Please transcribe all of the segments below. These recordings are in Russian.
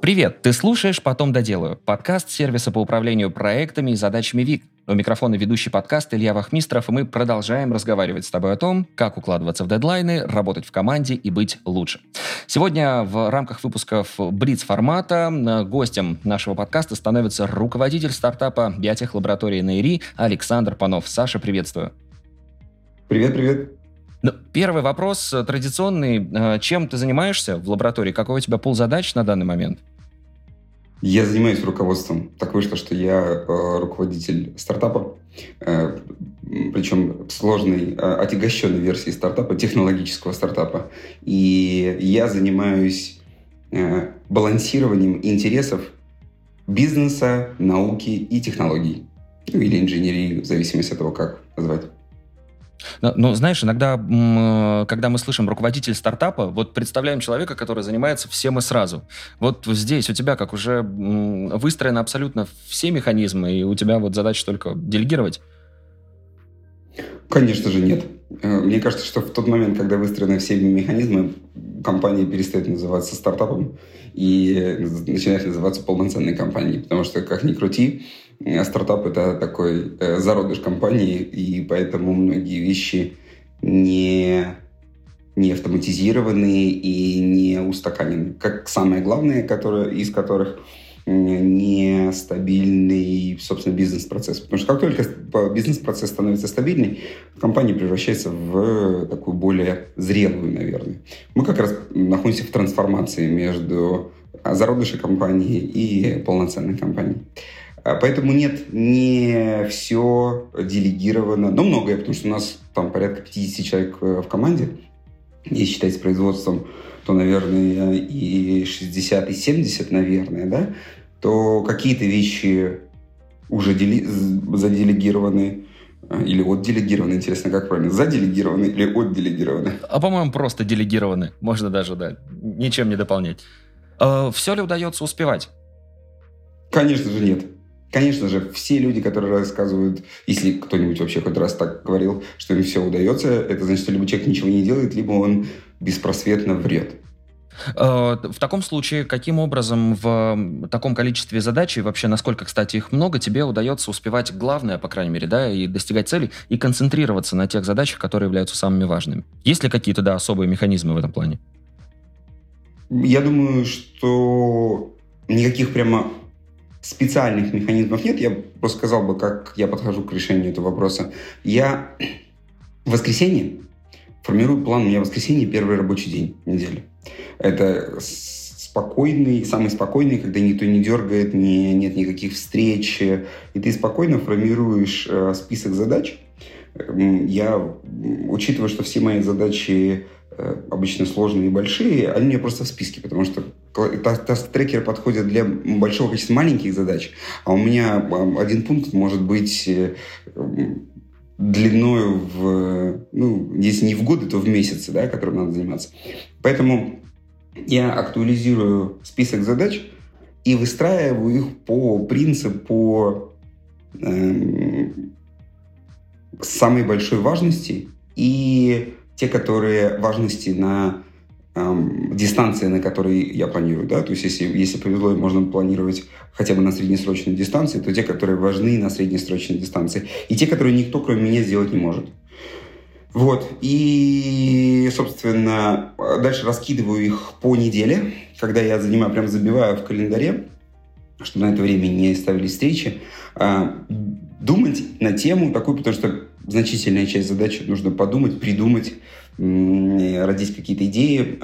Привет, ты слушаешь «Потом доделаю» — подкаст сервиса по управлению проектами и задачами ВИК. У микрофона ведущий подкаст Илья Вахмистров, и мы продолжаем разговаривать с тобой о том, как укладываться в дедлайны, работать в команде и быть лучше. Сегодня в рамках выпусков Блиц формата э, гостем нашего подкаста становится руководитель стартапа биотехлаборатории НАИРИ Александр Панов. Саша, приветствую. Привет, привет. Ну, первый вопрос э, традиционный. Э, чем ты занимаешься в лаборатории? Какой у тебя пул задач на данный момент? Я занимаюсь руководством. Так вышло, что я э, руководитель стартапа, э, причем сложной, э, отягощенной версии стартапа, технологического стартапа. И я занимаюсь э, балансированием интересов бизнеса, науки и технологий. Ну, или инженерии, в зависимости от того, как назвать. Ну, знаешь, иногда, э, когда мы слышим руководитель стартапа, вот представляем человека, который занимается всем и сразу. Вот здесь у тебя как уже выстроены абсолютно все механизмы, и у тебя вот задача только делегировать? Конечно же нет. Э, мне кажется, что в тот момент, когда выстроены все механизмы, компания перестает называться стартапом и начинает называться полноценной компанией. Потому что, как ни крути, э, стартап — это такой э, зародыш компании, и поэтому многие вещи не, не автоматизированы и не устаканены. Как самое главное, которое, из которых — нестабильный, собственно, бизнес-процесс. Потому что как только бизнес-процесс становится стабильный, компания превращается в такую более зрелую, наверное. Мы как раз находимся в трансформации между зародышей компании и полноценной компанией. А поэтому нет, не все делегировано, но многое, потому что у нас там порядка 50 человек э, в команде. Если считать с производством, то, наверное, и 60, и 70, наверное, да то какие-то вещи уже дели... заделегированы э, или отделегированы, интересно, как правильно, заделегированы или отделегированы? А, по-моему, просто делегированы, можно даже, да, ничем не дополнять. А, все ли удается успевать? Конечно же нет. Конечно же, все люди, которые рассказывают, если кто-нибудь вообще хоть раз так говорил, что им все удается, это значит, что либо человек ничего не делает, либо он беспросветно врет. Э, в таком случае, каким образом в таком количестве задач, и вообще насколько, кстати, их много, тебе удается успевать главное, по крайней мере, да, и достигать целей, и концентрироваться на тех задачах, которые являются самыми важными? Есть ли какие-то, да, особые механизмы в этом плане? Я думаю, что никаких прямо специальных механизмов нет. Я просто сказал бы, как я подхожу к решению этого вопроса. Я в воскресенье формирую план. У меня воскресенье первый рабочий день недели. Это спокойный, самый спокойный, когда никто не дергает, не, нет никаких встреч, и ты спокойно формируешь э, список задач. Я, учитывая, что все мои задачи обычно сложные и большие, они у меня просто в списке, потому что таст-трекер подходит для большого количества маленьких задач, а у меня один пункт может быть э, длиною в, ну, если не в годы, то в месяцы, да, которым надо заниматься. Поэтому я актуализирую список задач и выстраиваю их по принципу э, самой большой важности и те, которые важности на эм, дистанции, на которые я планирую. Да? То есть, если, если повезло, можно планировать хотя бы на среднесрочной дистанции, то те, которые важны на среднесрочной дистанции. И те, которые никто, кроме меня, сделать не может. Вот. И, собственно, дальше раскидываю их по неделе, когда я занимаю, прям забиваю в календаре, чтобы на это время не ставились встречи, а, думать на тему такую, потому что значительная часть задачи нужно подумать, придумать, родить какие-то идеи,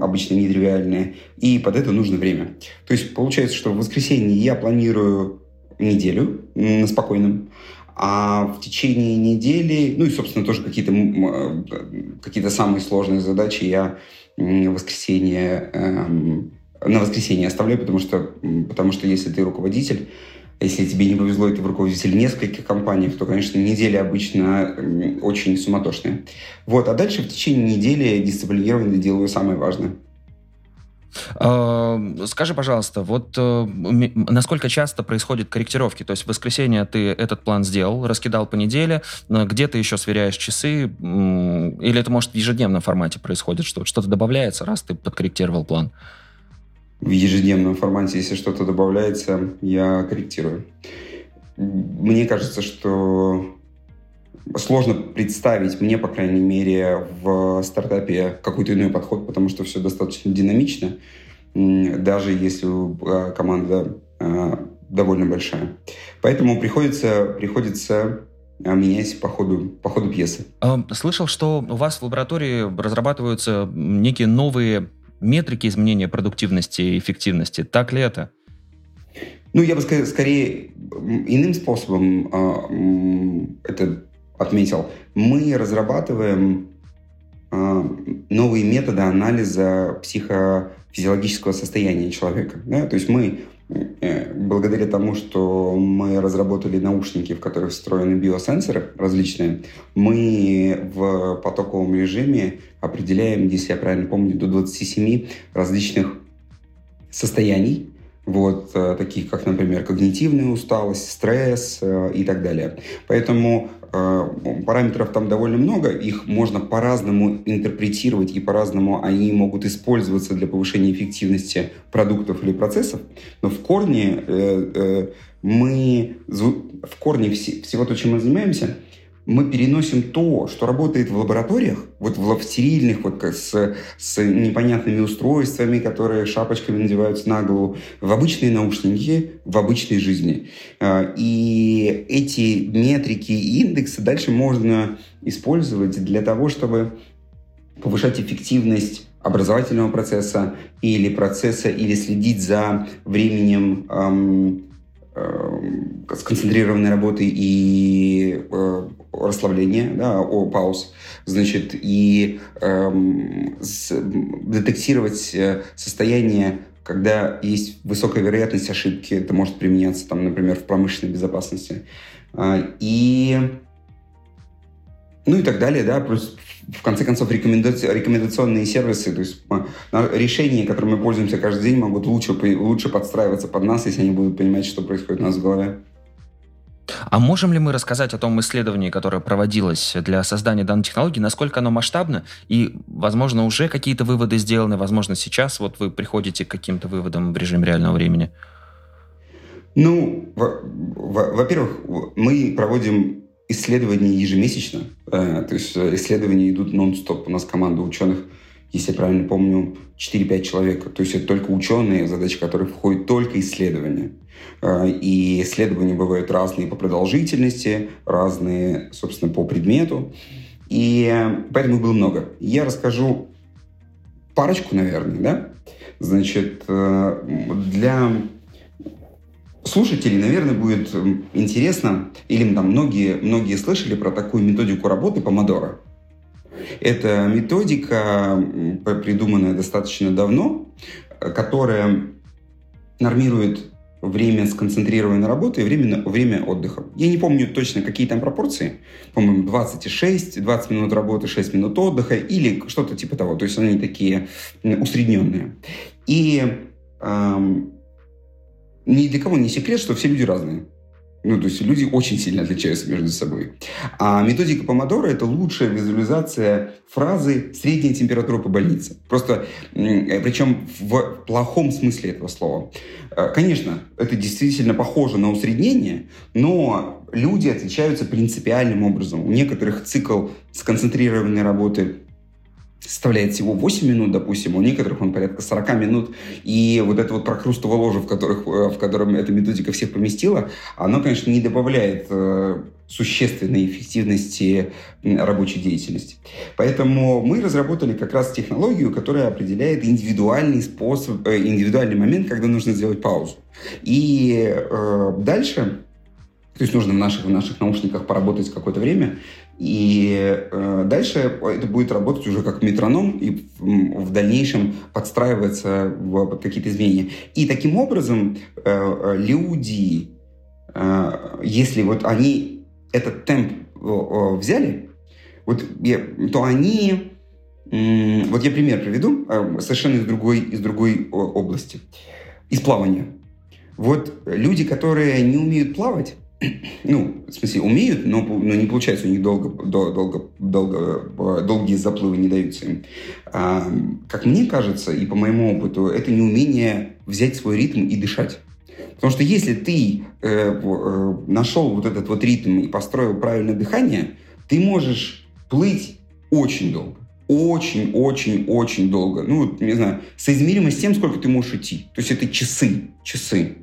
обычно нетривиальные, и под это нужно время. То есть получается, что в воскресенье я планирую неделю на спокойном, а в течение недели, ну и, собственно, тоже какие-то э, какие самые сложные задачи я в воскресенье, эм, на воскресенье оставляю, потому что, потому что если ты руководитель, если тебе не повезло, и ты руководитель нескольких компаний, то, конечно, недели обычно очень суматошные. Вот, а дальше в течение недели дисциплинированно делаю самое важное. А, скажи, пожалуйста, вот э, насколько часто происходят корректировки? То есть в воскресенье ты этот план сделал, раскидал по неделе, где ты еще сверяешь часы, или это может в ежедневном формате происходит, что что-то добавляется, раз ты подкорректировал план? В ежедневном формате, если что-то добавляется, я корректирую. Мне кажется, что сложно представить мне, по крайней мере, в стартапе какой-то иной подход, потому что все достаточно динамично, даже если э, команда э, довольно большая. Поэтому приходится, приходится э, менять по ходу, по ходу пьесы. Слышал, что у вас в лаборатории разрабатываются некие новые метрики изменения продуктивности и эффективности. Так ли это? Ну, я бы сказал, скорее иным способом это отметил, мы разрабатываем э, новые методы анализа психофизиологического состояния человека. Да? То есть мы благодаря тому, что мы разработали наушники, в которых встроены биосенсоры различные, мы в потоковом режиме определяем, если я правильно помню, до 27 различных состояний, вот, э, таких как, например, когнитивная усталость, стресс э, и так далее. Поэтому Э, параметров там довольно много, их можно по-разному интерпретировать и по-разному они могут использоваться для повышения эффективности продуктов или процессов, но в корне э, э, мы, в корне всего то, чем мы занимаемся, мы переносим то, что работает в лабораториях, вот в, стерильных, вот с, с непонятными устройствами, которые шапочками надеваются на голову, в обычные наушники, в обычной жизни. А, и эти метрики и индексы дальше можно использовать для того, чтобы повышать эффективность образовательного процесса или процесса, или следить за временем эм, э, сконцентрированной работы и э, расслабления, да, о пауз, значит, и эм, с, детектировать э, состояние, когда есть высокая вероятность ошибки, это может применяться, там, например, в промышленной безопасности, э, и ну и так далее, да, плюс в конце концов рекомендационные сервисы, то есть решения, которыми мы пользуемся каждый день, могут лучше, лучше подстраиваться под нас, если они будут понимать, что происходит у нас в голове. А можем ли мы рассказать о том исследовании, которое проводилось для создания данной технологии, насколько оно масштабно и, возможно, уже какие-то выводы сделаны, возможно, сейчас вот вы приходите к каким-то выводам в режиме реального времени? Ну, во-первых, мы проводим исследования ежемесячно, э, то есть э, исследования идут нон-стоп. У нас команда ученых если я правильно помню, 4-5 человек. То есть это только ученые, задачи которых входят только исследования. А, и исследования бывают разные по продолжительности, разные, собственно, по предмету. И поэтому было много. Я расскажу парочку, наверное, да? Значит, э, для слушателей, наверное, будет интересно, или там многие, многие слышали про такую методику работы помодоро. Это методика, придуманная достаточно давно, которая нормирует время сконцентрированной работы и время, время отдыха. Я не помню точно, какие там пропорции. По-моему, 26, 20 минут работы, 6 минут отдыха или что-то типа того. То есть они такие усредненные. И эм, ни для кого не секрет, что все люди разные. Ну, то есть люди очень сильно отличаются между собой. А методика Помодора – это лучшая визуализация фразы «средняя температура по больнице». Просто, причем в плохом смысле этого слова. Э, конечно, это действительно похоже на усреднение, но люди отличаются принципиальным образом. У некоторых цикл сконцентрированной работы составляет всего 8 минут, допустим, у некоторых он порядка 40 минут. И вот это вот прокрустово ложе, в, которых, э, в котором эта методика всех поместила, оно, конечно, не добавляет э, существенной эффективности рабочей деятельности. Поэтому мы разработали как раз технологию, которая определяет индивидуальный способ, э, индивидуальный момент, когда нужно сделать паузу. И э, дальше то есть нужно в наших, в наших наушниках поработать какое-то время, и э, дальше это будет работать уже как метроном и в, дальнейшем подстраиваться в, какие-то изменения. И таким образом э, э люди, э, если вот они этот темп э, взяли, вот, то они... Э, вот я пример приведу, э, совершенно из другой, из другой области. Из плавания. Вот люди, которые не умеют плавать, ну, в смысле, умеют, но, но не получается у них долго, долго, долго, долгие заплывы не даются им. А, как мне кажется, и по моему опыту, это не умение взять свой ритм и дышать. Потому что если ты э, э, нашел вот этот вот ритм и построил правильное дыхание, ты можешь плыть очень долго. Очень, очень, очень долго. Ну, не знаю, соизмеримо с тем, сколько ты можешь идти. То есть это часы, часы.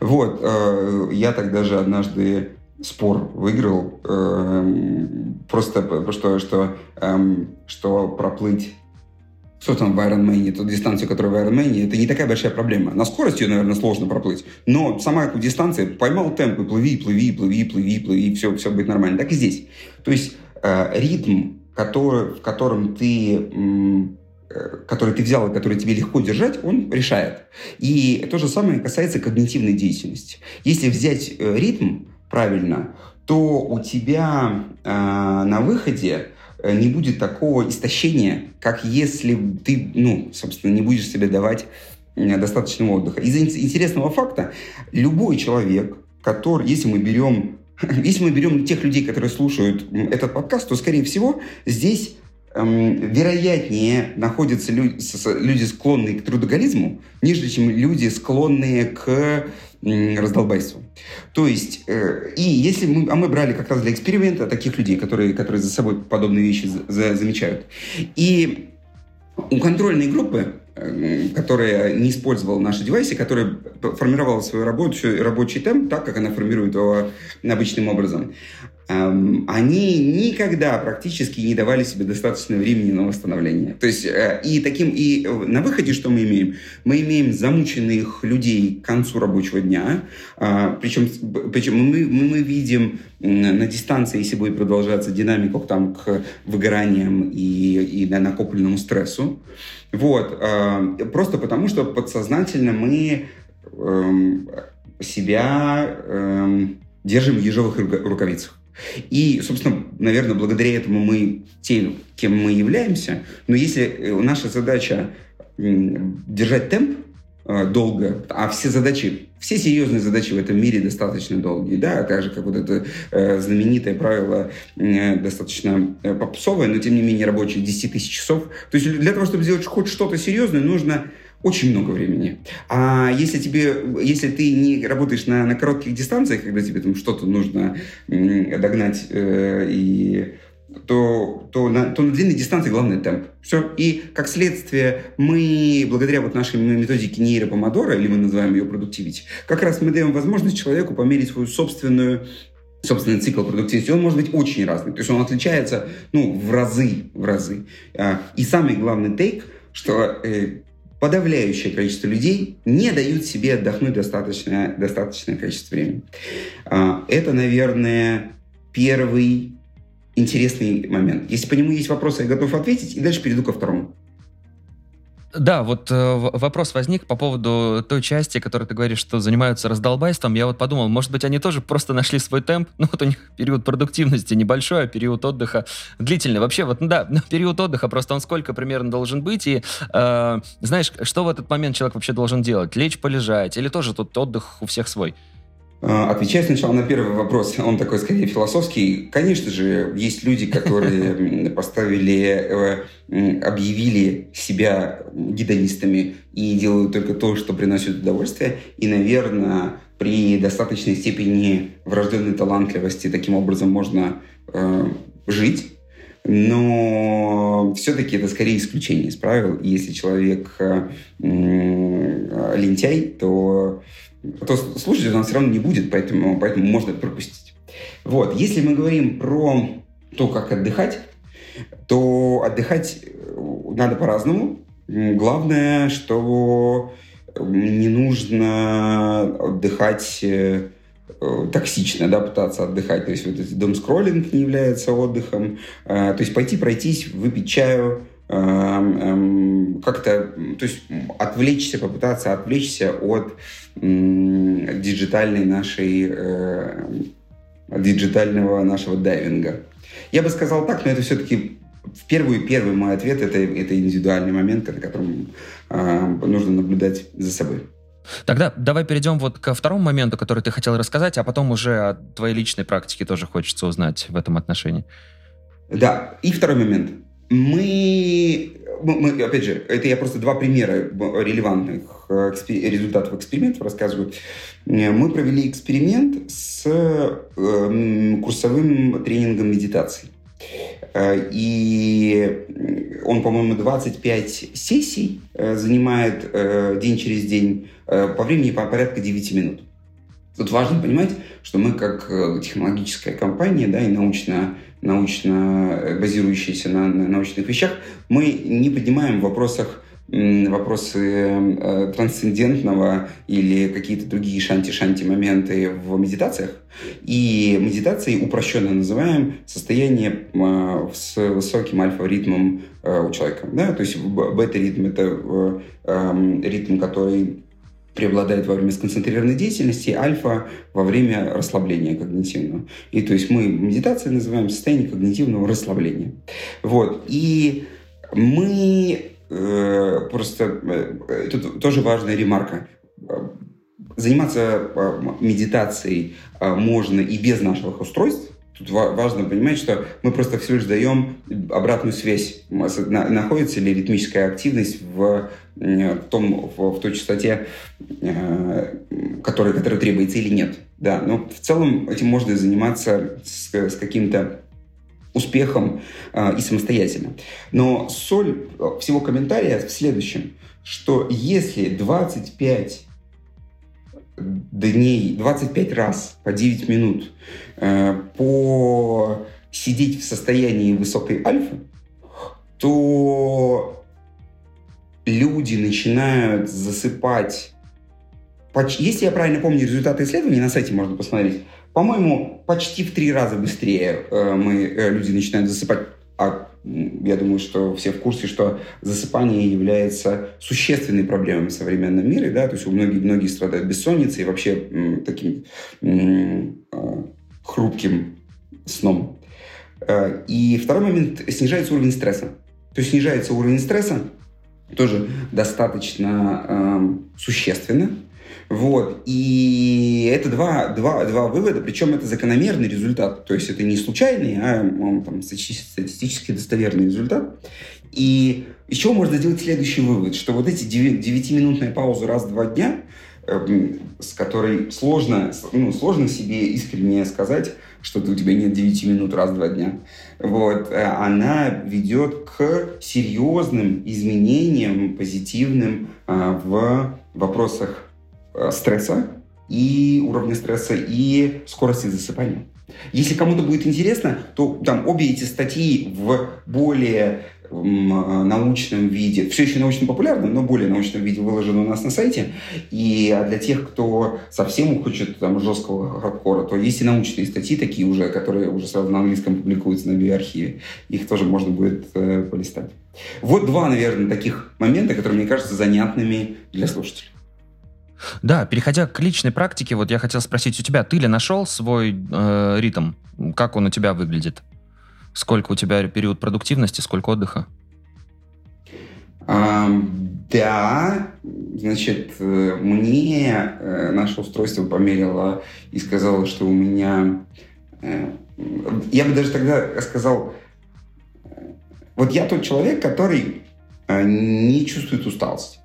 Вот, э, я тогда же однажды спор выиграл, э, просто что, что, э, что проплыть что там в Ironman, ту дистанцию, которая в Ironman, это не такая большая проблема. На скорость ее, наверное, сложно проплыть, но сама дистанция, поймал темп и плыви, плыви, плыви, плыви, плыви, все, все будет нормально. Так и здесь. То есть э, ритм, который, в котором ты который ты взял и который тебе легко держать, он решает. И то же самое касается когнитивной деятельности. Если взять э, ритм правильно, то у тебя э, на выходе э, не будет такого истощения, как если ты, ну, собственно, не будешь себе давать достаточного отдыха. Из-за интересного факта, любой человек, который, если мы берем если мы берем тех людей, которые слушают этот подкаст, то, скорее всего, здесь вероятнее находятся люди, люди, склонные к трудоголизму, нежели чем люди, склонные к раздолбайству. То есть, э, и если мы, а мы брали как раз для эксперимента таких людей, которые, которые за собой подобные вещи за, замечают. И у контрольной группы, которая не использовала наши девайсы, которая формировала свою работу, рабочий темп так, как она формирует его обычным образом, они никогда практически не давали себе достаточно времени на восстановление. То есть э, и таким и на выходе что мы имеем? Мы имеем замученных людей к концу рабочего дня, причем, а, причем мы, мы видим на дистанции, если будет продолжаться динамика там, к выгораниям и, и накопленному стрессу. Вот. А, просто потому, что подсознательно мы эм, себя эм, держим в ежовых рукавицах. И, собственно, наверное, благодаря этому мы тем, кем мы являемся. Но если э, наша задача держать темп э, долго, а все задачи, все серьезные задачи в этом мире достаточно долгие, да, так же, как вот это э, знаменитое правило э, достаточно э, попсовое, но тем не менее рабочее 10 тысяч часов. То есть для того, чтобы сделать хоть что-то серьезное, нужно очень много времени. А если тебе, если ты не работаешь на, на коротких дистанциях, когда тебе там что-то нужно догнать э, и то, то, на, то на длинной дистанции главный темп. Все. И как следствие мы, благодаря вот нашей методике нейропомодора, или мы называем ее продуктивити, как раз мы даем возможность человеку померить свою собственную собственный цикл продуктивности, он может быть очень разный. То есть он отличается ну, в разы, в разы. А, и самый главный тейк, что э, подавляющее количество людей не дают себе отдохнуть достаточное, достаточное количество времени. А, это, наверное, первый интересный момент. Если по нему есть вопросы, я готов ответить, и дальше перейду ко второму. Да, вот э, вопрос возник по поводу той части, которой ты говоришь, что занимаются раздолбайством. Я вот подумал, может быть, они тоже просто нашли свой темп. Ну, вот у них период продуктивности небольшой, а период отдыха длительный. Вообще, вот, ну да, период отдыха, просто он сколько примерно должен быть? И, э, знаешь, что в этот момент человек вообще должен делать? Лечь, полежать? Или тоже тут отдых у всех свой? А, отвечая сначала на первый вопрос, он такой скорее философский. Конечно же, есть люди, которые поставили, э, объявили себя гедонистами и делают только то, что приносит удовольствие. И, наверное, при достаточной степени врожденной талантливости таким образом можно э, жить. Но все-таки это скорее исключение из правил. И если человек э, лентяй, то то слушать у все равно не будет, поэтому, поэтому можно это пропустить. Вот. Если мы говорим про то, как отдыхать, то отдыхать э, надо по-разному. Главное, что не нужно отдыхать э, токсично, да, пытаться отдыхать. То есть вот этот дом скроллинг не является отдыхом. Э, то есть пойти пройтись, выпить чаю, как-то, то есть отвлечься, попытаться отвлечься от диджитальной нашей, э, диджитального нашего дайвинга. Я бы сказал так, но это все-таки в первый, первый мой ответ это, это индивидуальный момент, на котором э, нужно наблюдать за собой. Тогда давай перейдем вот ко второму моменту, который ты хотел рассказать, а потом уже о твоей личной практике тоже хочется узнать в этом отношении. Да, и второй момент. Мы, мы опять же, это я просто два примера релевантных э, результатов экспериментов рассказываю. Мы провели эксперимент с э, курсовым тренингом медитации. Э, и он, по-моему, 25 сессий занимает день через день по времени по порядка 9 минут. Тут важно понимать, что мы как технологическая компания да, и научно научно э, базирующиеся на, на научных вещах, мы не поднимаем в вопросах вопросы э, трансцендентного или какие-то другие шанти-шанти моменты в медитациях. И медитацией упрощенно называем состояние э, с высоким альфа-ритмом э, у человека. Да? То есть бета-ритм – это э, э, ритм, который преобладает во время сконцентрированной деятельности, альфа во время расслабления когнитивного. И то есть мы медитацией называем состояние когнитивного расслабления. Вот. И мы э, просто... Э, тут тоже важная ремарка. Заниматься э, медитацией э, можно и без наших устройств, Тут важно понимать, что мы просто все лишь даем обратную связь, находится ли ритмическая активность в, в, том, в, в той частоте, э, которая, которая требуется или нет. Да, но в целом этим можно заниматься с, с каким-то успехом э, и самостоятельно. Но соль всего комментария в следующем, что если 25 дней, 25 раз по 9 минут э, по сидеть в состоянии высокой альфы, то люди начинают засыпать. Если я правильно помню результаты исследований, на сайте можно посмотреть, по-моему, почти в три раза быстрее э, мы, э, люди начинают засыпать. А я думаю, что все в курсе, что засыпание является существенной проблемой в современном мире, да, то есть у многих, многие страдают бессонницей и вообще таким э, хрупким сном. И второй момент – снижается уровень стресса. То есть снижается уровень стресса тоже достаточно э, существенно, вот. И это два, два, два вывода, причем это закономерный результат. То есть это не случайный, а он, там, статистически достоверный результат. И чего можно сделать следующий вывод, что вот эти 9-минутные паузы раз в два дня, эм, с которой сложно, ну, сложно себе искренне сказать, что у тебя нет 9 минут раз в два дня, вот, э, она ведет к серьезным изменениям позитивным э, в вопросах Э, стресса и уровня стресса, и скорости засыпания. Если кому-то будет интересно, то там обе эти статьи в более научном виде, все еще научно-популярном, но более научном виде выложены у нас на сайте. И а для тех, кто совсем хочет там жесткого хардкора, то есть и научные статьи такие уже, которые уже сразу на английском публикуются на биоархиве. Их тоже можно будет э, полистать. Вот два, наверное, таких момента, которые мне кажутся занятными для слушателей. Да, переходя к личной практике, вот я хотел спросить у тебя, ты ли нашел свой э, ритм? Как он у тебя выглядит? Сколько у тебя период продуктивности, сколько отдыха? А, да, значит, э, мне э, наше устройство померило и сказало, что у меня... Э, я бы даже тогда сказал, вот я тот человек, который не чувствует усталости.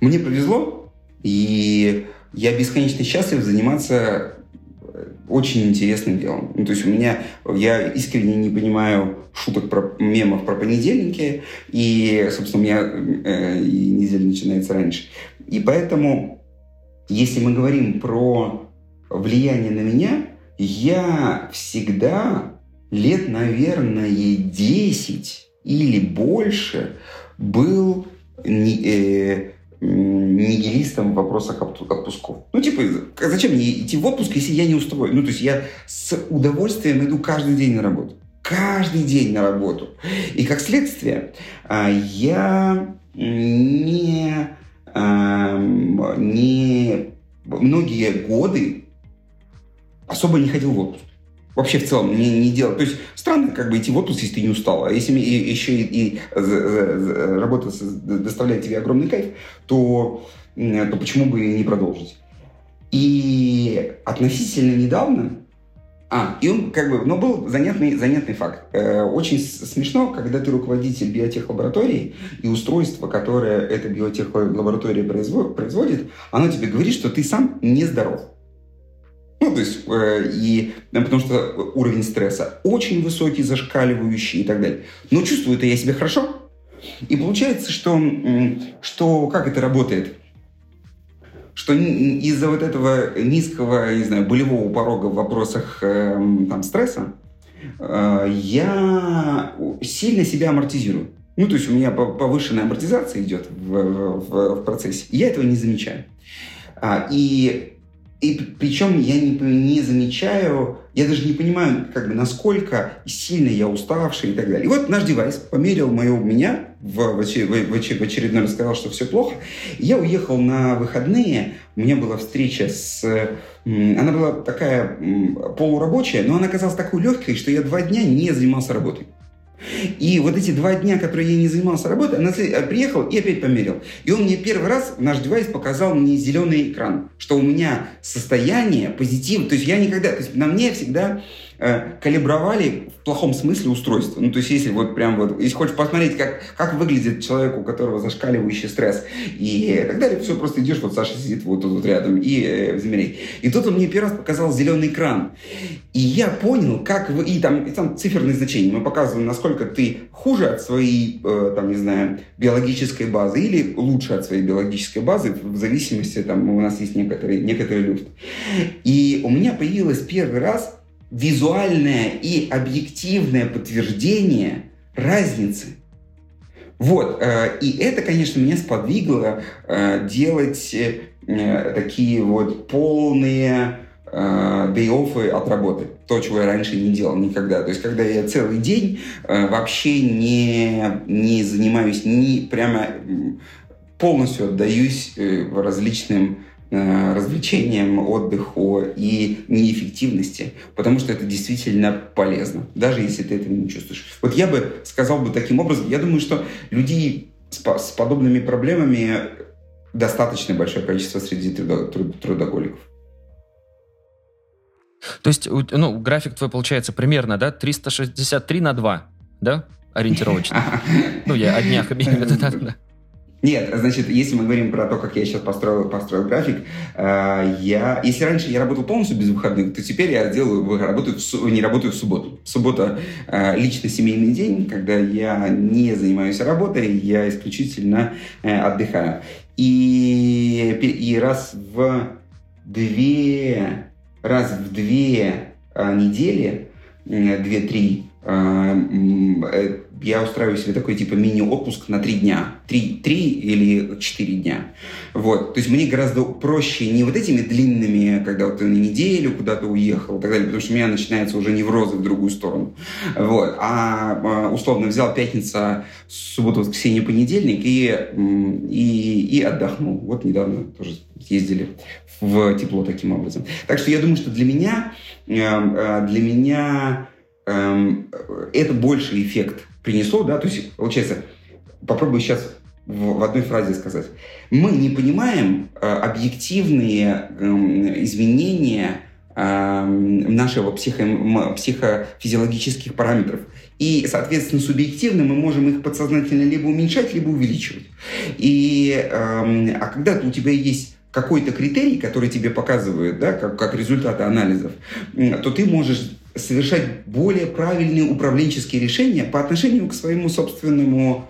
Мне повезло, и я бесконечно счастлив заниматься очень интересным делом. Ну, то есть у меня, я искренне не понимаю шуток про мемов про понедельники, и, собственно, у меня э, и неделя начинается раньше. И поэтому, если мы говорим про влияние на меня, я всегда лет, наверное, 10 или больше был не, э, нигилистом в вопросах отпусков. Ну, типа, зачем мне идти в отпуск, если я не устроен? Ну, то есть я с удовольствием иду каждый день на работу. Каждый день на работу. И как следствие, а, я не, а, не многие годы особо не ходил в отпуск вообще в целом не, не делать. То есть странно как бы идти в отпуск, если ты не устал. А если и, еще и, и работа доставляет тебе огромный кайф, то то почему бы не продолжить? И относительно недавно а, и он как бы, но был занятный, занятный факт. Э, очень смешно, когда ты руководитель биотехлаборатории, и устройство, которое эта биотехлаборатория производит, оно тебе говорит, что ты сам нездоров. Ну, то есть, э, и, потому что уровень стресса очень высокий, зашкаливающий и так далее. Но чувствую-то я себя хорошо. И получается, что, что как это работает – что из-за вот этого низкого, не знаю, болевого порога в вопросах э, там, стресса э, я сильно себя амортизирую. Ну, то есть у меня повышенная амортизация идет в, в, в процессе. Я этого не замечаю. А, и и причем я не, не замечаю, я даже не понимаю, как бы, насколько сильно я уставший и так далее. И вот наш девайс померил мою, меня, в, в, в, в очередной раз сказал, что все плохо. Я уехал на выходные, у меня была встреча с... Она была такая полурабочая, но она оказалась такой легкой, что я два дня не занимался работой. И вот эти два дня, которые я не занимался работой, она приехал и опять померил. И он мне первый раз, наш девайс, показал мне зеленый экран, что у меня состояние позитивное. То есть я никогда, то есть на мне всегда Э, калибровали в плохом смысле устройство. Ну, то есть, если вот прям вот, если хочешь посмотреть, как, как выглядит человек, у которого зашкаливающий стресс и так далее, все, просто идешь, вот Саша сидит вот тут вот рядом и э, замерей. И тут он мне первый раз показал зеленый экран. И я понял, как вы, и там, и там циферные значения, мы показываем, насколько ты хуже от своей, э, там, не знаю, биологической базы или лучше от своей биологической базы, в зависимости, там, у нас есть некоторые, некоторый люфт. И у меня появилось первый раз визуальное и объективное подтверждение разницы. Вот, э, и это, конечно, меня сподвигло э, делать э, такие вот полные day от работы. То, чего я раньше не делал никогда. То есть, когда я целый день вообще не, не занимаюсь, не прямо полностью отдаюсь различным развлечениям, отдыху и неэффективности, потому что это действительно полезно, даже если ты этого не чувствуешь. Вот я бы сказал бы таким образом, я думаю, что людей с, с подобными проблемами достаточно большое количество среди трудо, труд, трудоголиков. То есть, ну, график твой получается примерно, да, 363 на 2, да, ориентировочно? Ну, я о днях имею в виду, да. Нет, значит, если мы говорим про то, как я сейчас построил, построил график, э, я, если раньше я работал полностью без выходных, то теперь я делаю, работаю в, не работаю в субботу. Суббота э, лично семейный день, когда я не занимаюсь работой, я исключительно э, отдыхаю. И, и раз в две, раз в две э, недели, э, две-три, э, э я устраиваю себе такой типа мини-отпуск на три дня. Три, три или четыре дня. Вот. То есть мне гораздо проще не вот этими длинными, когда вот ты на неделю куда-то уехал и так далее, потому что у меня начинается уже неврозы в другую сторону. Вот. А, а условно взял пятница, субботу, воскресенье, понедельник и, и, и отдохнул. Вот недавно тоже ездили в тепло таким образом. Так что я думаю, что для меня, э, э, для меня эм, это больше эффект принесло, да, то есть, получается, попробую сейчас в, в одной фразе сказать. Мы не понимаем э, объективные э, изменения э, нашего психо, психофизиологических параметров. И, соответственно, субъективно мы можем их подсознательно либо уменьшать, либо увеличивать. И, э, а когда у тебя есть какой-то критерий, который тебе показывает, да, как, как результаты анализов, то ты можешь совершать более правильные управленческие решения по отношению к своему собственному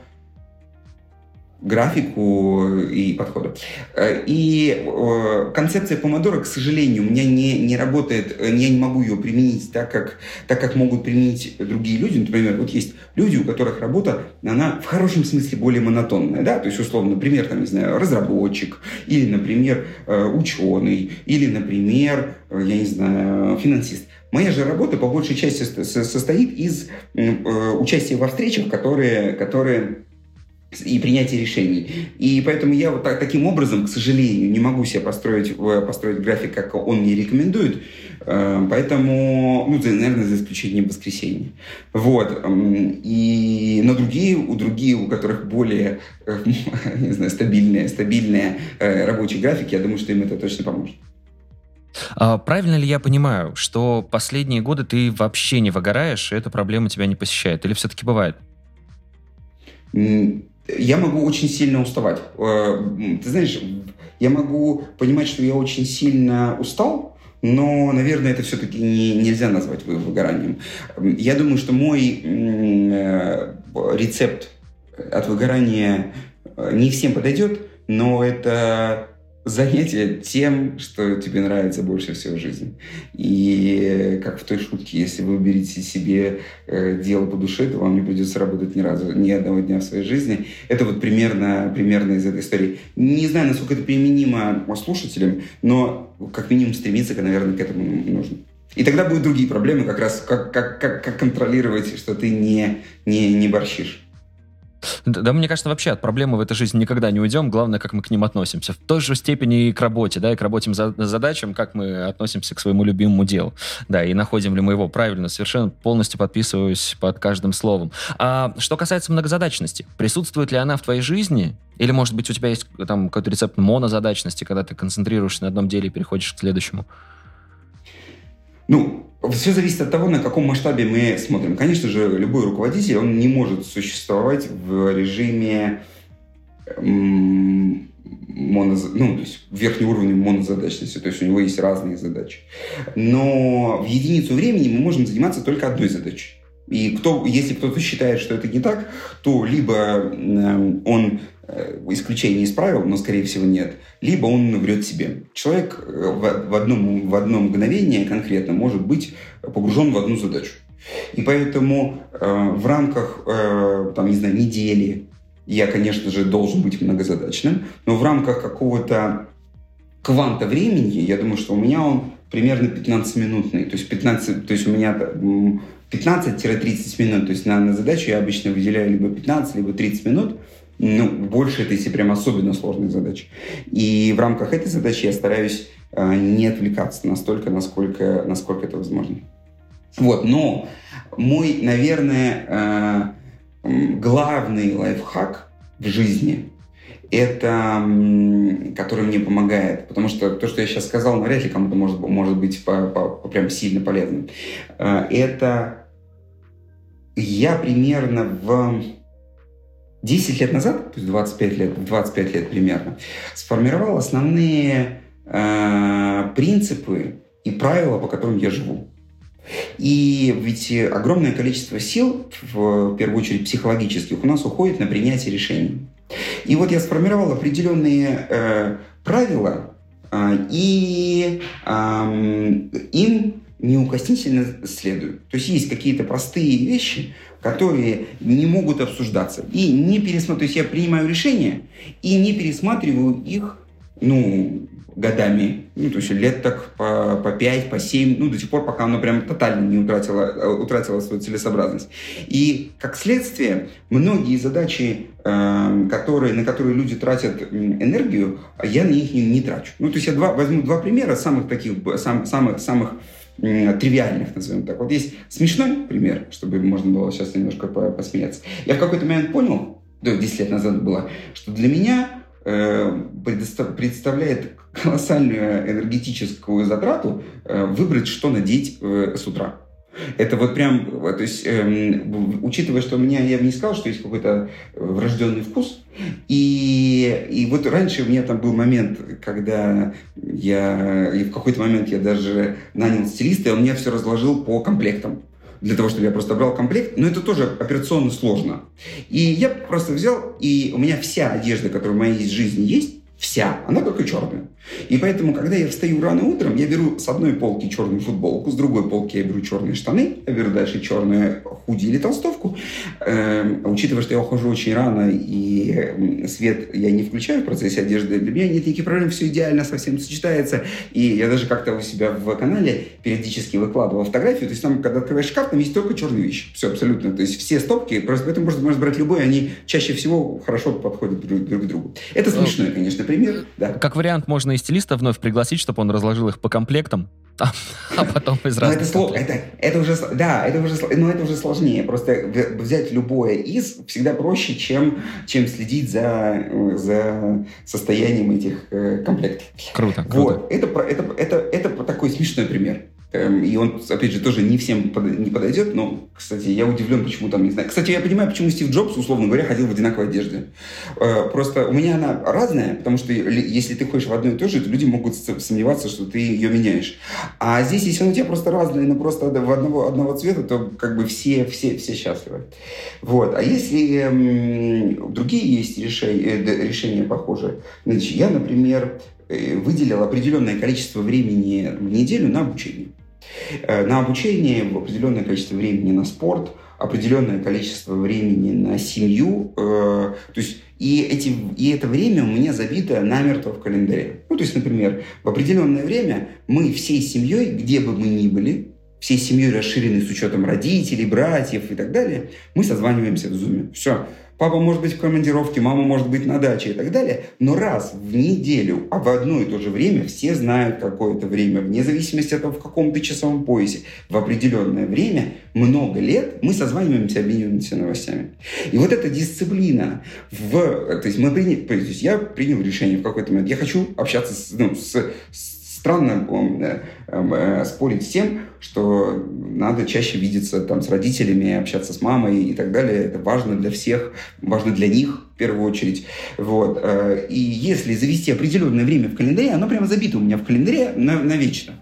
графику и подходу. Э, и э, концепция помодора, к сожалению, у меня не, не работает, э, я не могу ее применить так как, так, как могут применить другие люди. Например, вот есть люди, у которых работа, она в хорошем смысле более монотонная, да, то есть, условно, например, там, не знаю, разработчик, или, например, ученый, или, например, я не знаю, финансист. Моя же работа по большей части состоит из участия во встречах, которые, которые и принятие решений. И поэтому я вот так, таким образом, к сожалению, не могу себе построить, построить график, как он мне рекомендует. Э, поэтому, ну, наверное, за исключением воскресенья. Вот. И на другие, у другие, у которых более, э, не знаю, стабильные, стабильные э, рабочие графики, я думаю, что им это точно поможет. А правильно ли я понимаю, что последние годы ты вообще не выгораешь, и эта проблема тебя не посещает? Или все-таки бывает? Я могу очень сильно уставать. Ты знаешь, я могу понимать, что я очень сильно устал, но, наверное, это все-таки не, нельзя назвать выгоранием. Я думаю, что мой э, рецепт от выгорания э, не всем подойдет, но это занятие тем, что тебе нравится больше всего в жизни. И как в той шутке, если вы выберете себе э, дело по душе, то вам не придется работать ни разу, ни одного дня в своей жизни. Это вот примерно, примерно из этой истории. Не знаю, насколько это применимо слушателям, но как минимум стремиться, наверное, к этому нужно. И тогда будут другие проблемы, как раз как, как, как, как контролировать, что ты не, не, не борщишь. Да, да, мне кажется, вообще от проблемы в этой жизни никогда не уйдем. Главное, как мы к ним относимся. В той же степени и к работе, да, и к работе за, задачам, как мы относимся к своему любимому делу. Да, и находим ли мы его правильно. Совершенно полностью подписываюсь под каждым словом. А что касается многозадачности, присутствует ли она в твоей жизни? Или, может быть, у тебя есть там какой-то рецепт монозадачности, когда ты концентрируешься на одном деле и переходишь к следующему? Ну, все зависит от того, на каком масштабе мы смотрим. Конечно же, любой руководитель, он не может существовать в режиме моно, ну, то есть верхний уровень монозадачности, то есть у него есть разные задачи. Но в единицу времени мы можем заниматься только одной задачей. И кто, если кто-то считает, что это не так, то либо э, он исключение из правил, но, скорее всего, нет, либо он врет себе. Человек э, в, в, одном, в одно мгновение конкретно может быть погружен в одну задачу. И поэтому э, в рамках, э, там, не знаю, недели я, конечно же, должен быть многозадачным, но в рамках какого-то кванта времени, я думаю, что у меня он примерно 15-минутный. То есть, 15, то есть у меня 15-30 минут. То есть на, на задачу я обычно выделяю либо 15, либо 30 минут – ну, больше это если прям особенно сложные задачи. И в рамках этой задачи я стараюсь э, не отвлекаться настолько, насколько, насколько это возможно. Вот, но мой, наверное, э, главный лайфхак в жизни это, который мне помогает, потому что то, что я сейчас сказал, навряд ли кому-то может, может быть по, по, по прям сильно полезным. Э, это я примерно в 10 лет назад, то есть 25 лет, 25 лет примерно, сформировал основные э, принципы и правила, по которым я живу. И ведь огромное количество сил, в первую очередь психологических, у нас уходит на принятие решений. И вот я сформировал определенные э, правила, э, и э, им неукоснительно следуют. То есть есть какие-то простые вещи, которые не могут обсуждаться. И не пересматриваю, то есть я принимаю решения и не пересматриваю их, ну, годами, ну, то есть лет так по, по 5, по 7, ну, до тех пор, пока оно прям тотально не утратило, э, утратило свою целесообразность. И, как следствие, многие задачи, э, которые, на которые люди тратят энергию, я на них не, не трачу. Ну, то есть я два, возьму два примера самых таких, сам, самых, самых тривиальных, назовем так. Вот есть смешной пример, чтобы можно было сейчас немножко посмеяться. Я в какой-то момент понял, да, 10 лет назад было, что для меня э, представляет колоссальную энергетическую затрату э, выбрать, что надеть э, с утра. Это вот прям, то есть, эм, учитывая, что у меня, я бы не сказал, что есть какой-то врожденный вкус, и, и вот раньше у меня там был момент, когда я, и в какой-то момент я даже нанял стилиста, и он мне все разложил по комплектам для того, чтобы я просто брал комплект, но это тоже операционно сложно. И я просто взял, и у меня вся одежда, которая в моей жизни есть, Вся. Она только черная. И поэтому, когда я встаю рано утром, я беру с одной полки черную футболку, с другой полки я беру черные штаны, я беру дальше черную худи или толстовку. Эм, учитывая, что я ухожу очень рано и свет я не включаю в процессе одежды, для меня нет никаких проблем, все идеально, совсем сочетается. И я даже как-то у себя в канале периодически выкладывал фотографию. То есть там, когда открываешь шкаф, там есть только черные вещи. Все абсолютно. То есть все стопки, просто поэтому можно, можно брать любой, они чаще всего хорошо подходят друг, друг к другу. Это смешной, конечно, пример. Да. Как вариант, можно и стилиста вновь пригласить, чтобы он разложил их по комплектам, а, а потом из разных это, сло, это, это уже, да, это уже, но это уже сложнее. Просто взять любое из всегда проще, чем, чем следить за, за состоянием этих э, комплектов. Круто, круто. Вот. Это, это, это, это такой смешной пример. Эм, и он, опять же, тоже не всем не подойдет, но, кстати, я удивлен, почему там, не знаю. Кстати, я понимаю, почему Стив Джобс, условно говоря, ходил в одинаковой одежде. Э, просто у меня она разная, потому что если ты ходишь в одно и то же, то люди могут сомневаться, что ты ее меняешь. А здесь, если он у тебя просто разный, но просто в одного, одного цвета, то как бы все, все, все счастливы. Вот. А если м, другие есть решения, э, решения похожие, значит, я, например, выделил определенное количество времени в неделю на обучение. Э, на обучение, определенное количество времени на спорт, определенное количество времени на семью. Э, то есть и, эти, и это время у меня забито намертво в календаре. Ну, то есть, например, в определенное время мы всей семьей, где бы мы ни были, всей семьей расширенной с учетом родителей, братьев и так далее, мы созваниваемся в Zoom. Все. Папа может быть в командировке, мама может быть на даче и так далее. Но раз в неделю, а в одно и то же время, все знают какое-то время, вне зависимости от того, в каком ты часовом поясе, в определенное время, много лет мы созваниваемся, обмениваемся новостями. И вот эта дисциплина в... То есть мы приняли... То есть я принял решение в какой-то момент. Я хочу общаться с, ну, с, с странно э, э, спорить с тем, что надо чаще видеться там с родителями, общаться с мамой и так далее. Это важно для всех, важно для них в первую очередь. Вот. Э, и если завести определенное время в календаре, оно прямо забито у меня в календаре навечно.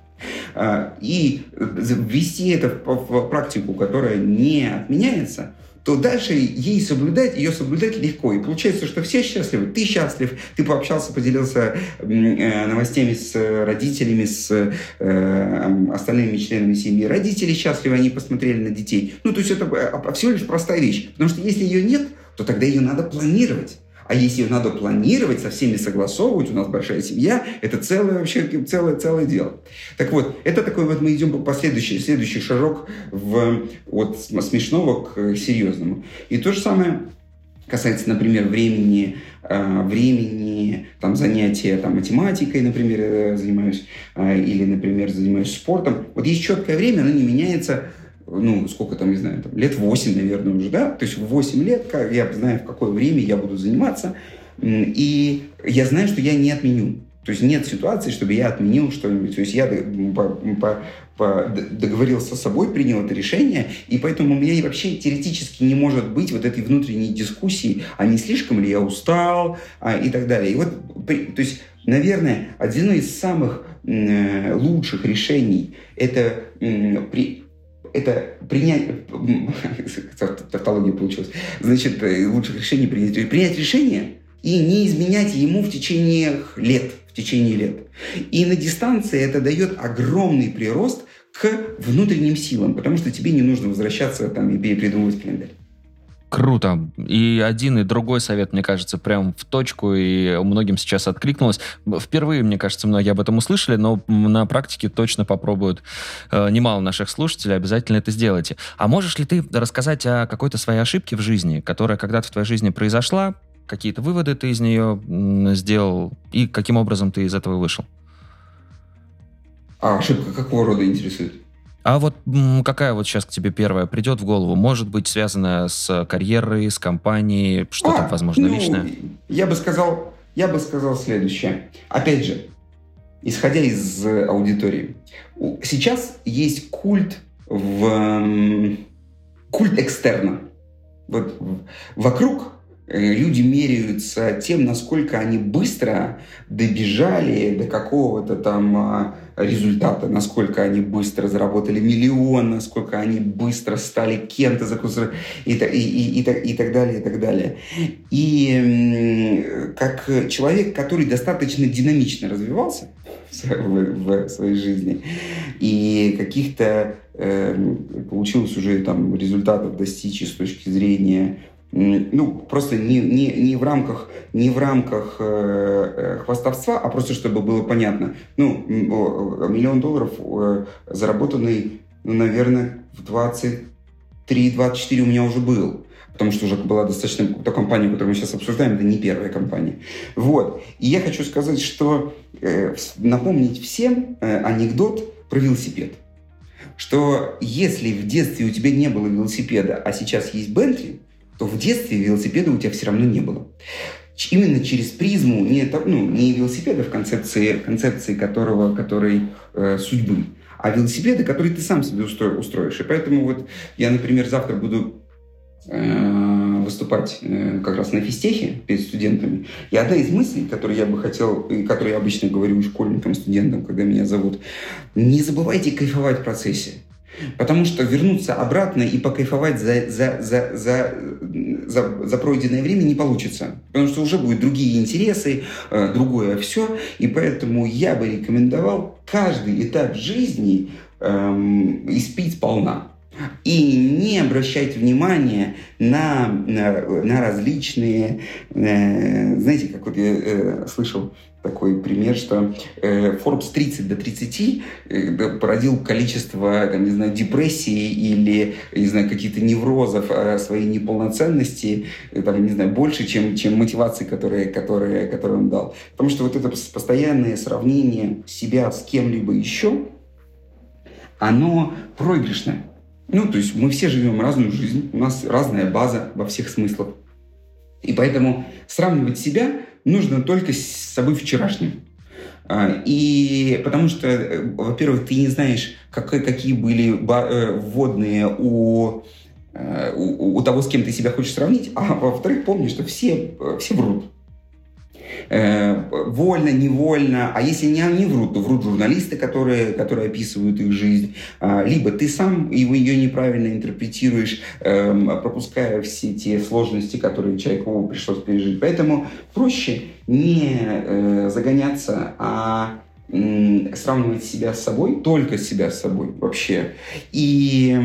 И ввести это в практику, которая не отменяется – то дальше ей соблюдать, ее соблюдать легко. И получается, что все счастливы, ты счастлив, ты пообщался, поделился э, новостями с родителями, с э, остальными членами семьи. Родители счастливы, они посмотрели на детей. Ну, то есть это а, всего лишь простая вещь. Потому что если ее нет, то тогда ее надо планировать. А если ее надо планировать, со всеми согласовывать, у нас большая семья, это целое вообще целое, целое дело. Так вот, это такой вот мы идем по следующий, следующий шажок в, от смешного к серьезному. И то же самое касается, например, времени, э, времени там, занятия там, математикой, например, я занимаюсь, э, или, например, занимаюсь спортом. Вот есть четкое время, оно не меняется ну, сколько там, не знаю, там, лет 8, наверное, уже, да, то есть в 8 лет как, я знаю, в какое время я буду заниматься, и я знаю, что я не отменю. То есть нет ситуации, чтобы я отменил что-нибудь. То есть я по, по, по, договорился с собой, принял это решение, и поэтому у меня вообще теоретически не может быть вот этой внутренней дискуссии, а не слишком ли я устал, а, и так далее. И вот, то есть, наверное, одно из самых э, лучших решений это при, это принять... Тавтология получилась. Значит, э, лучших решений принять. Принять решение и не изменять ему в течение лет. В течение лет. И на дистанции это дает огромный прирост к внутренним силам, потому что тебе не нужно возвращаться там и придумывать календарь. Круто. И один, и другой совет, мне кажется, прям в точку, и многим сейчас откликнулось. Впервые, мне кажется, многие об этом услышали, но на практике точно попробуют э, немало наших слушателей. Обязательно это сделайте. А можешь ли ты рассказать о какой-то своей ошибке в жизни, которая когда-то в твоей жизни произошла, какие-то выводы ты из нее сделал, и каким образом ты из этого вышел? А ошибка какого рода интересует? А вот какая вот сейчас к тебе первая придет в голову? Может быть, связанная с карьерой, с компанией, что-то, а, возможно, ну, личное? Я бы сказал, я бы сказал следующее. Опять же, исходя из аудитории, сейчас есть культ в культ экстерна. Вот вокруг люди меряются тем, насколько они быстро добежали до какого-то там а, результата, насколько они быстро заработали миллион, насколько они быстро стали кем-то и, и, и, и, и так далее, и так далее. И как человек, который достаточно динамично развивался в, в своей жизни и каких-то э, получилось уже там результатов достичь с точки зрения ну, просто не, не, не в рамках, не в рамках э, э, хвастовства, а просто чтобы было понятно. Ну, миллион долларов э, заработанный, ну, наверное, в 23-24 у меня уже был. Потому что уже была достаточно... Та компания, которую мы сейчас обсуждаем, это не первая компания. Вот. И я хочу сказать, что э, напомнить всем э, анекдот про велосипед. Что если в детстве у тебя не было велосипеда, а сейчас есть Бентли, то в детстве велосипеда у тебя все равно не было. Именно через призму не, ну, не велосипеда в концепции, концепции которого, которой э, судьбы, а велосипеда, который ты сам себе устро, устроишь. И поэтому вот я, например, завтра буду э, выступать э, как раз на физтехе перед студентами. И одна из мыслей, которую я бы хотел, и которую я обычно говорю школьникам, студентам, когда меня зовут, не забывайте кайфовать в процессе. Потому что вернуться обратно и покайфовать за, за, за, за, за, за пройденное время не получится. Потому что уже будут другие интересы, э, другое все. И поэтому я бы рекомендовал каждый этап жизни эм, испить сполна. И не обращать внимания на, на, на различные, э, знаете, как вот я э, слышал такой пример, что э, Forbes 30 до 30 э, породил количество, там, не знаю, депрессии или, не знаю, каких-то неврозов о своей неполноценности, э, там, не знаю, больше, чем, чем мотивации, которые, которые, которые он дал. Потому что вот это постоянное сравнение себя с кем-либо еще, оно проигрышное. Ну, то есть мы все живем разную жизнь, у нас разная база во всех смыслах. И поэтому сравнивать себя нужно только с собой вчерашним. А, и потому что, э, во-первых, ты не знаешь, как, какие были э, вводные у, э, у, у того, с кем ты себя хочешь сравнить, а во-вторых, помни, что все, все врут э, вольно, невольно, а если не они врут, то врут журналисты, которые, которые описывают их жизнь, э, либо ты сам его, ее неправильно интерпретируешь, э, пропуская все те сложности, которые человеку пришлось пережить. Поэтому проще не э, загоняться, а сравнивать себя с собой, только себя с собой вообще. И,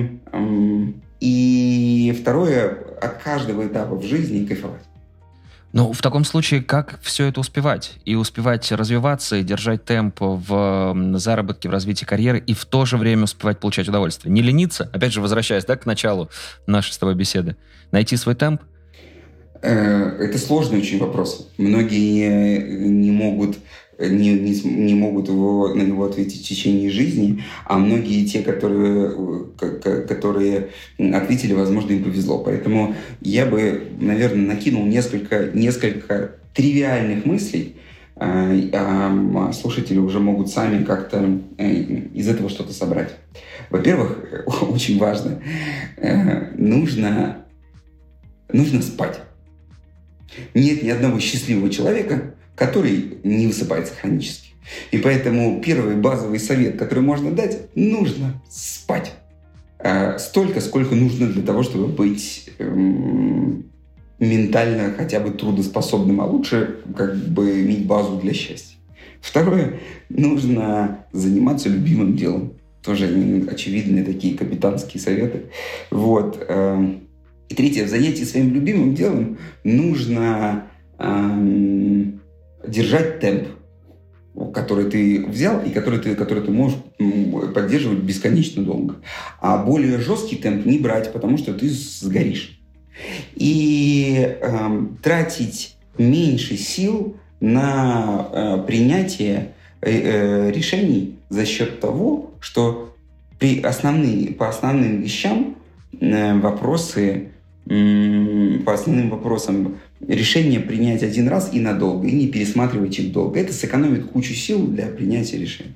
и второе, от каждого этапа в жизни кайфовать. Ну, в таком случае, как все это успевать? И успевать развиваться, и держать темп в заработке, в развитии карьеры, и в то же время успевать получать удовольствие. Не лениться, опять же, возвращаясь да, к началу нашей с тобой беседы, найти свой темп? Э, это сложный очень вопрос. Многие не могут не, не, не могут его, на него ответить в течение жизни, а многие те, которые, которые ответили, возможно, им повезло. Поэтому я бы, наверное, накинул несколько, несколько тривиальных мыслей, а, а слушатели уже могут сами как-то э, из этого что-то собрать. Во-первых, очень важно, э, нужно, нужно спать. Нет ни одного счастливого человека, который не высыпается хронически. И поэтому первый базовый совет, который можно дать, нужно спать. А, столько, сколько нужно для того, чтобы быть эм, ментально хотя бы трудоспособным, а лучше как бы иметь базу для счастья. Второе, нужно заниматься любимым делом. Тоже очевидные такие капитанские советы. Вот. Эм, и третье, в занятии своим любимым делом нужно эм, держать темп, который ты взял и который ты, который ты можешь поддерживать бесконечно долго. А более жесткий темп не брать, потому что ты сгоришь. И э, тратить меньше сил на э, принятие э, э, решений за счет того, что при основные, по основным вещам э, вопросы по основным вопросам решение принять один раз и надолго, и не пересматривать их долго. Это сэкономит кучу сил для принятия решений.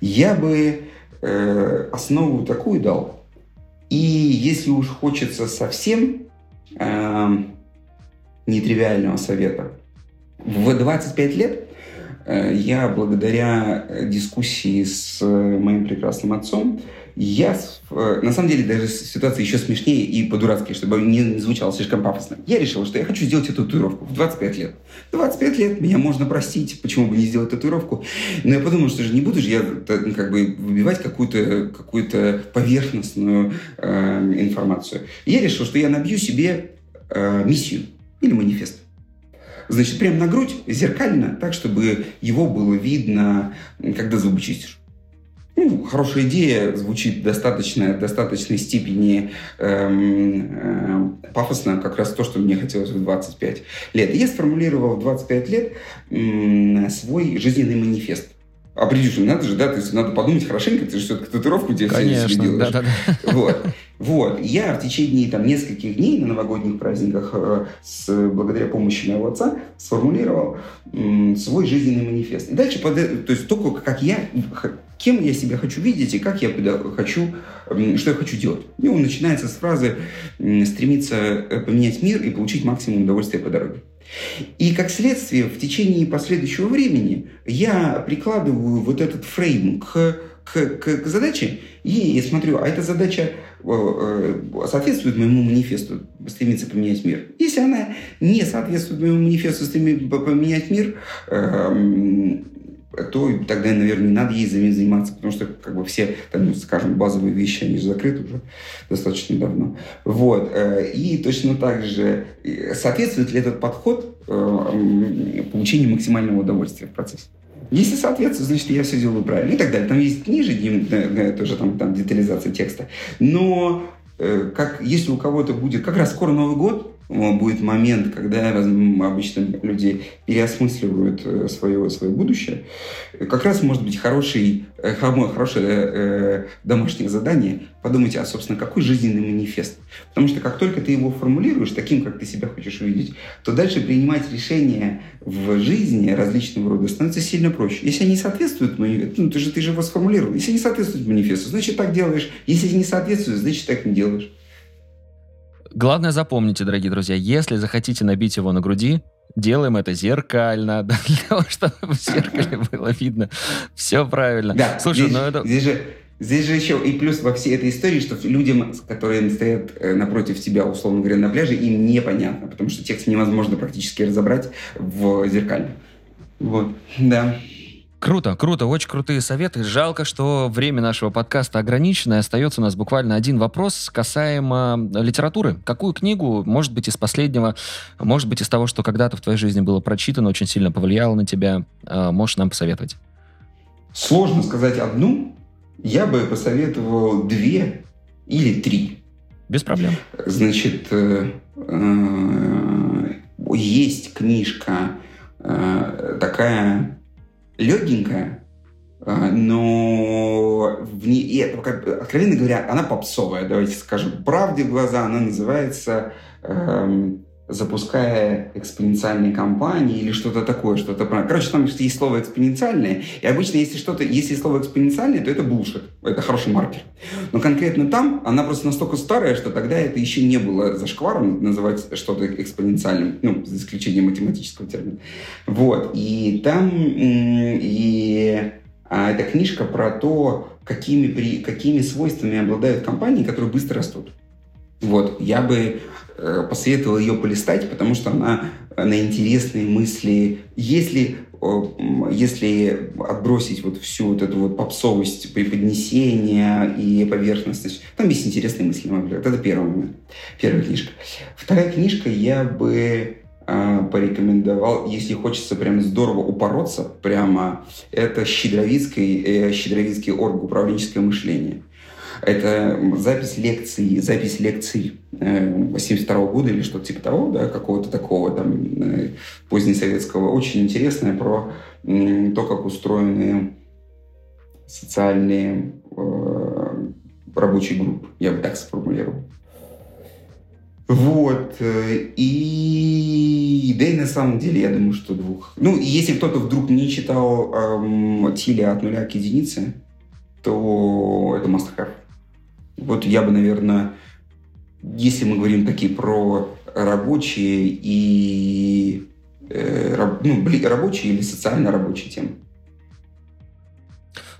Я бы э, основу такую дал. И если уж хочется совсем, э, нетривиального совета. В 25 лет э, я благодаря дискуссии с моим прекрасным отцом я, э, на самом деле, даже ситуация еще смешнее и по-дурацки, чтобы не звучало слишком пафосно. Я решил, что я хочу сделать эту татуировку в 25 лет. 25 лет меня можно простить, почему бы не сделать татуировку. Но я подумал, что же не буду же я ну, как бы выбивать какую-то какую поверхностную э, информацию. Я решил, что я набью себе э, миссию или манифест. Значит, прямо на грудь, зеркально, так, чтобы его было видно, когда зубы чистишь ну, хорошая идея, звучит достаточно, достаточной степени эм, э, пафосно, как раз то, что мне хотелось в 25 лет. И я сформулировал в 25 лет э, свой жизненный манифест. Определенно, надо же, да, то есть надо подумать хорошенько, ты же все-таки татуировку тебе Конечно, себе делаешь. Да, да, да. Вот. Вот. Я в течение там, нескольких дней на новогодних праздниках э, с, благодаря помощи моего отца сформулировал м, свой жизненный манифест. И дальше, под, то есть только как я кем я себя хочу видеть и как я хочу, что я хочу делать. И он начинается с фразы «стремиться э, поменять мир и получить максимум удовольствия по дороге». И как следствие, в течение последующего времени я прикладываю вот этот фрейм к, к, к, к задаче и смотрю, а эта задача э, э, соответствует моему манифесту стремиться поменять мир. Если она не соответствует моему манифесту стремиться поменять мир, эм, то тогда, наверное, не надо ей заниматься, потому что как бы все, там, ну, скажем, базовые вещи, они же закрыты уже достаточно давно. Вот. Э, и точно так же, соответствует ли этот подход э, получению максимального удовольствия в процессе? Если соответствует, значит, я все делаю правильно и так далее. Там есть ниже тоже там, там детализация текста. Но э, как, если у кого-то будет, как раз скоро Новый год, будет момент, когда обычно люди переосмысливают э, свое, свое будущее, как раз может быть хороший, э, хорошее э, домашнее задание подумать, а, собственно, какой жизненный манифест. Потому что как только ты его формулируешь таким, как ты себя хочешь увидеть, то дальше принимать решения в жизни различного рода становится сильно проще. Если они соответствуют манифесту, ну, ты же, ты же его сформулировал. Если не соответствует манифесту, значит, так делаешь. Если не соответствует, значит, так не делаешь. Главное запомните, дорогие друзья, если захотите набить его на груди, делаем это зеркально, для того, чтобы в зеркале было видно все правильно. Да, Слушай, здесь, ну это... Здесь же, здесь же еще и плюс во всей этой истории, что людям, которые стоят э, напротив тебя, условно говоря, на пляже, им непонятно, потому что текст невозможно практически разобрать в зеркальном. Вот, да. Круто, круто, очень крутые советы. Жалко, что время нашего подкаста ограничено, и остается у нас буквально один вопрос касаемо литературы. Какую книгу, может быть, из последнего, может быть, из того, что когда-то в твоей жизни было прочитано, очень сильно повлияло на тебя, э, можешь нам посоветовать? Сложно сказать одну. Я бы посоветовал две или три. Без проблем. Значит, э, э, есть книжка такая легенькая, а, но в ней, и откровенно говоря, она попсовая, давайте скажем. Правде в глаза, она называется эм, запуская экспоненциальные компании или что-то такое, что-то... Короче, там есть слово экспоненциальное, и обычно, если что-то, если слово экспоненциальное, то это булшит, это хороший маркер. Но конкретно там она просто настолько старая, что тогда это еще не было зашкваром называть что-то экспоненциальным, ну, за исключением математического термина. Вот, и там и а, эта книжка про то, какими, при, какими свойствами обладают компании, которые быстро растут. Вот, я бы посоветовал ее полистать, потому что она на интересные мысли. Если, если отбросить вот всю вот эту вот попсовость преподнесения и поверхностность, там есть интересные мысли. Это первый. Первая книжка. Вторая книжка я бы э, порекомендовал, если хочется прям здорово упороться, прямо это Щедровицкий, э, Щедровицкий орг управленческое мышление. Это запись лекций, запись лекций 72 э, года или что-то типа того, да, какого-то такого там э, позднесоветского, очень интересное про то, как устроены социальные э, рабочие группы, я бы так сформулировал. Вот. И да и на самом деле, я думаю, что двух. Ну, если кто-то вдруг не читал эм, Тиля от нуля к единице, то это must have. Вот я бы, наверное, если мы говорим такие про рабочие и э, ну, рабочие или социально рабочие темы.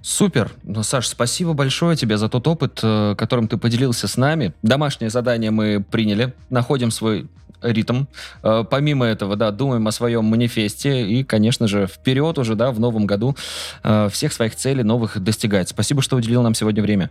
Супер. Ну, Саш, спасибо большое тебе за тот опыт, э, которым ты поделился с нами. Домашнее задание мы приняли, находим свой ритм. Э, помимо этого, да, думаем о своем манифесте и, конечно же, вперед уже, да, в новом году э, всех своих целей новых достигать. Спасибо, что уделил нам сегодня время.